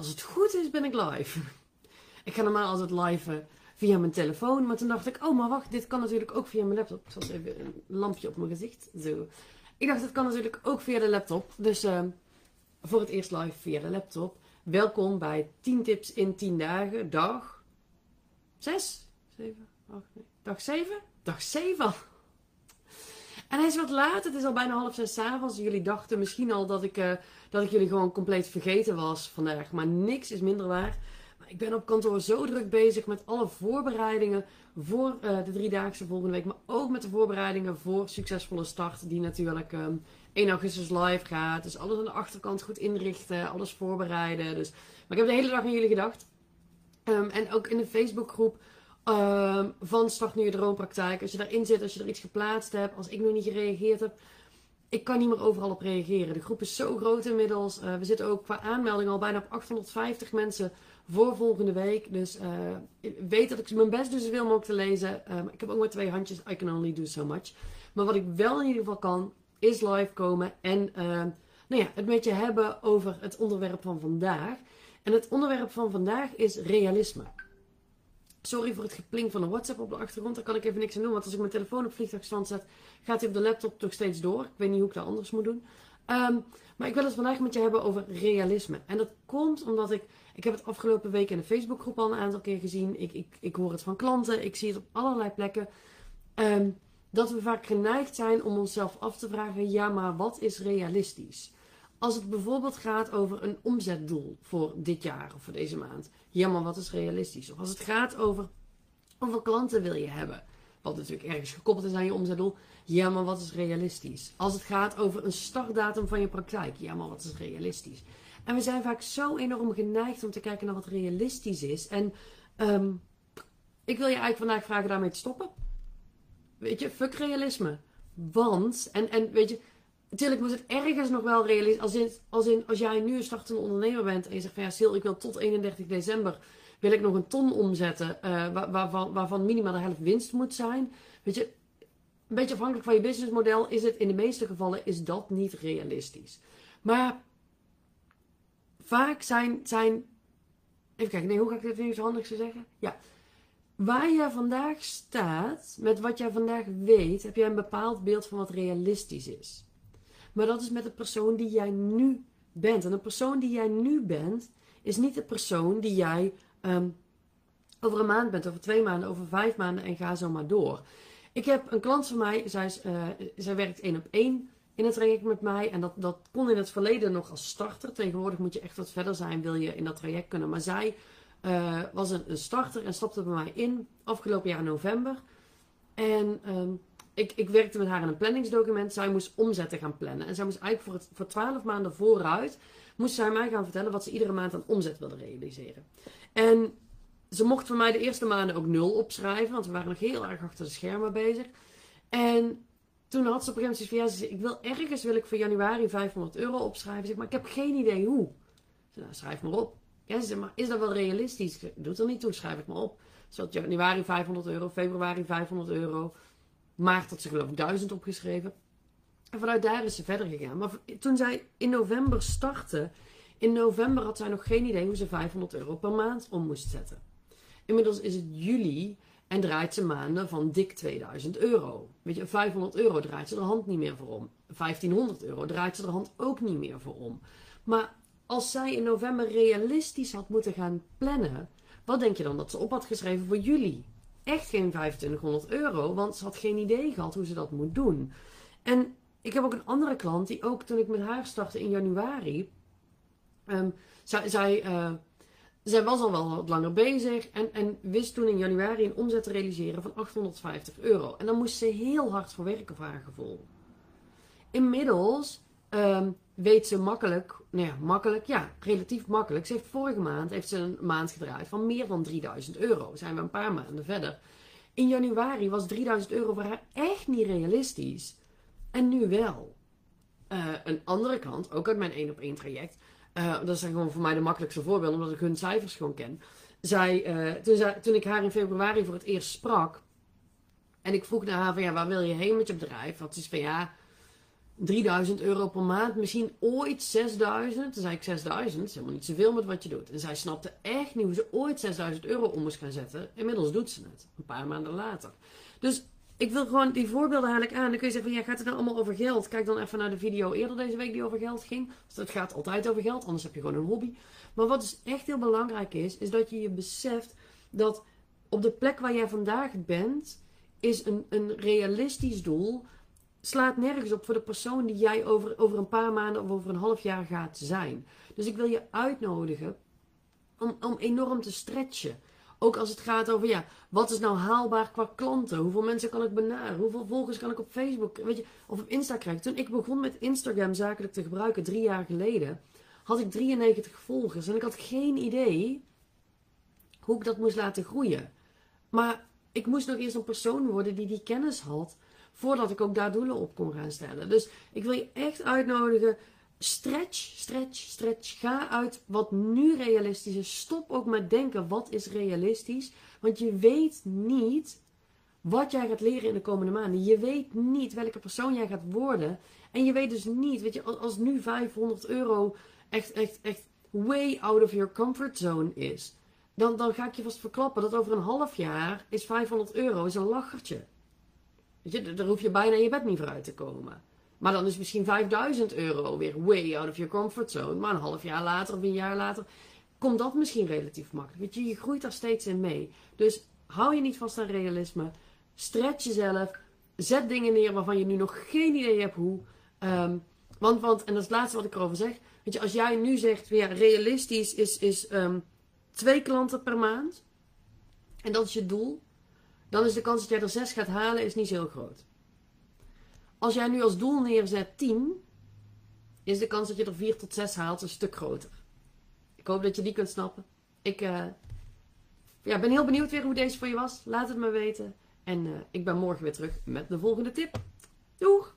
als het goed is, ben ik live. ik ga normaal altijd live eh, via mijn telefoon. Maar toen dacht ik, oh, maar wacht, dit kan natuurlijk ook via mijn laptop. Ik zal even een lampje op mijn gezicht. Zo. Ik dacht, het kan natuurlijk ook via de laptop. Dus uh, voor het eerst live via de laptop. Welkom bij 10 tips in 10 dagen. Dag 6, 7, 8, nee. Dag 7? Dag 7. En hij is wat laat. Het is al bijna half zes avonds. Jullie dachten misschien al dat ik, uh, dat ik jullie gewoon compleet vergeten was vandaag. Maar niks is minder waar. Maar ik ben op kantoor zo druk bezig met alle voorbereidingen voor uh, de driedaagse volgende week. Maar ook met de voorbereidingen voor Succesvolle Start. Die natuurlijk um, ehm, 1 augustus live gaat. Dus alles aan de achterkant goed inrichten. Alles voorbereiden. Dus, maar ik heb de hele dag aan jullie gedacht. Um, en ook in de Facebookgroep uh, van Start Nu Je Droompraktijk. Als je daarin zit, als je er iets geplaatst hebt, als ik nog niet gereageerd heb. Ik kan niet meer overal op reageren. De groep is zo groot inmiddels. Uh, we zitten ook qua aanmelding al bijna op 850 mensen voor volgende week. Dus uh, ik weet dat ik mijn best doe zoveel mogelijk te lezen. Um, ik heb ook maar twee handjes. I can only do so much. Maar wat ik wel in ieder geval kan, is live komen. En uh, nou ja, het met je hebben over het onderwerp van vandaag. En het onderwerp van vandaag is realisme. Sorry voor het geplink van de WhatsApp op de achtergrond. Daar kan ik even niks aan doen. Want als ik mijn telefoon op vliegtuigstand zet, gaat hij op de laptop toch steeds door. Ik weet niet hoe ik dat anders moet doen. Um, maar ik wil het vandaag met je hebben over realisme. En dat komt omdat ik. Ik heb het afgelopen week in de Facebookgroep al een aantal keer gezien. Ik, ik, ik hoor het van klanten. Ik zie het op allerlei plekken. Um, dat we vaak geneigd zijn om onszelf af te vragen: ja, maar wat is realistisch? Als het bijvoorbeeld gaat over een omzetdoel voor dit jaar of voor deze maand. Ja, maar wat is realistisch? Of als het gaat over hoeveel klanten wil je hebben. Wat natuurlijk ergens gekoppeld is aan je omzetdoel. Ja, maar wat is realistisch? Als het gaat over een startdatum van je praktijk. Ja, maar wat is realistisch? En we zijn vaak zo enorm geneigd om te kijken naar wat realistisch is. En um, ik wil je eigenlijk vandaag vragen daarmee te stoppen. Weet je, fuck realisme. Want, en, en weet je, natuurlijk moet het ergens nog wel realistisch. Als, in, als, in, als jij nu een startende ondernemer bent en je zegt van ja, Sil, ik wil tot 31 december wil ik nog een ton omzetten, waar, waarvan, waarvan minimaal de helft winst moet zijn. Weet je, een beetje afhankelijk van je businessmodel is het in de meeste gevallen is dat niet realistisch. Maar vaak zijn, zijn even kijken, nee, hoe ga ik dit nu zo handig zeggen? Ja, waar jij vandaag staat, met wat jij vandaag weet, heb jij een bepaald beeld van wat realistisch is. Maar dat is met de persoon die jij nu bent. En de persoon die jij nu bent, is niet de persoon die jij um, over een maand bent, over twee maanden, over vijf maanden en ga zo maar door. Ik heb een klant van mij, zij, uh, zij werkt één op één in het traject met mij. En dat, dat kon in het verleden nog als starter. Tegenwoordig moet je echt wat verder zijn, wil je in dat traject kunnen. Maar zij uh, was een, starter en stapte bij mij in afgelopen jaar november. En um, ik, ik werkte met haar in een planningsdocument. Zij moest omzetten gaan plannen. En zij moest eigenlijk voor, het, voor 12 maanden vooruit, moest zij mij gaan vertellen wat ze iedere maand aan omzet wilde realiseren. En ze mocht voor mij de eerste maanden ook nul opschrijven, want we waren nog heel erg achter de schermen bezig. En toen had ze op een gegeven moment van ja, ze zei, ik wil ergens wil ik voor januari 500 euro opschrijven. Zeg, maar ik heb geen idee hoe. Ze nou, schrijf maar op. Ja, ze zei, maar is dat wel realistisch? Doe er niet toe, schrijf het maar op. Zodat januari 500 euro, februari 500 euro, maart had ze geloof ik 1000 opgeschreven. En vanuit daar is ze verder gegaan. Maar toen zij in november startte, in november had zij nog geen idee hoe ze 500 euro per maand om moest zetten. Inmiddels is het juli en draait ze maanden van dik 2000 euro. Weet je, 500 euro draait ze er hand niet meer voor om. 1500 euro draait ze er hand ook niet meer voor om. Maar als zij in november realistisch had moeten gaan plannen, wat denk je dan dat ze op had geschreven voor juli? Echt geen 2500 euro, want ze had geen idee gehad hoe ze dat moet doen. En ik heb ook een andere klant die ook toen ik met haar startte in januari. Um, zij, zij, uh, zij, was al wel wat langer bezig en, en wist toen in januari een omzet te realiseren van 850 euro. En dan moest ze heel hard voor werken voor haar gevoel. Inmiddels um, weet ze makkelijk, nou ja, makkelijk, ja, relatief makkelijk. Ze heeft vorige maand heeft ze een maand gedraaid van meer dan 3000 euro. Zijn we een paar maanden verder. In januari was 3000 euro voor haar echt niet realistisch. En nu wel. Uh, een andere kant, ook uit mijn 1 op 1 traject. Uh, dat zijn gewoon voor mij de makkelijkste voorbeelden, omdat ik hun cijfers gewoon ken. Zij, uh, toen, toen ik haar in februari voor het eerst sprak. En ik vroeg naar haar van ja, waar wil je heen met je bedrijf? Wat is van ja, 3000 euro per maand, misschien ooit 6000. Toen zei ik 6000, dat is helemaal niet zoveel met wat je doet. En zij snapte echt niet hoe ze ooit 6000 euro om moest gaan zetten. Inmiddels doet ze het, een paar maanden later. Dus ik wil gewoon die voorbeelden haal ik aan. Dan kun je zeggen van ja, gaat het nou allemaal over geld? Kijk dan even naar de video eerder deze week die over geld ging. Dus het gaat altijd over geld, anders heb je gewoon een hobby. Maar wat dus echt heel belangrijk is, is dat je je beseft dat op de plek waar jij vandaag bent, is een, een realistisch doel. Slaat nergens op voor de persoon die jij over, over een paar maanden of over een half jaar gaat zijn. Dus ik wil je uitnodigen om, om enorm te stretchen. Ook als het gaat over, ja, wat is nou haalbaar qua klanten? Hoeveel mensen kan ik benaderen? Hoeveel volgers kan ik op Facebook, weet je, of op Insta krijgen? Toen ik begon met Instagram zakelijk te gebruiken, drie jaar geleden, had ik 93 volgers. En ik had geen idee hoe ik dat moest laten groeien. Maar ik moest nog eerst een persoon worden die die kennis had, voordat ik ook daar doelen op kon gaan stellen. Dus ik wil je echt uitnodigen Stretch, stretch, stretch. Ga uit wat nu realistisch is. Stop ook met denken wat is realistisch. Want je weet niet wat jij gaat leren in de komende maanden. Je weet niet welke persoon jij gaat worden. En je weet dus niet, weet je, als nu 500 euro echt, echt, echt way out of your comfort zone is. Dan, dan ga ik je vast verklappen dat over een half jaar is 500 euro is een lachertje. Je, daar hoef je bijna in je bed niet voor uit te komen. Maar dan is misschien 5000 euro weer way out of your comfort zone. Maar een half jaar later of een jaar later komt dat misschien relatief makkelijk. Weet je, je groeit daar steeds in mee. Dus hou je niet vast aan realisme. Stretch jezelf. Zet dingen neer waarvan je nu nog geen idee hebt hoe. Ehm, want, want, en dat is het laatste wat ik erover zeg. Weet je, als jij nu zegt, ja, realistisch is, is ehm, twee klanten per maand. En dat is je doel. Dan is de kans dat jij er zes gaat halen is niet zo heel groot. Als jij nu als doel neerzet 10, is de kans dat je er 4 tot 6 haalt een stuk groter. Ik hoop dat je die kunt snappen. Ik uh, ja, ben heel benieuwd weer hoe deze voor je was. Laat het me weten. En uh, ik ben morgen weer terug met de volgende tip. Doeg!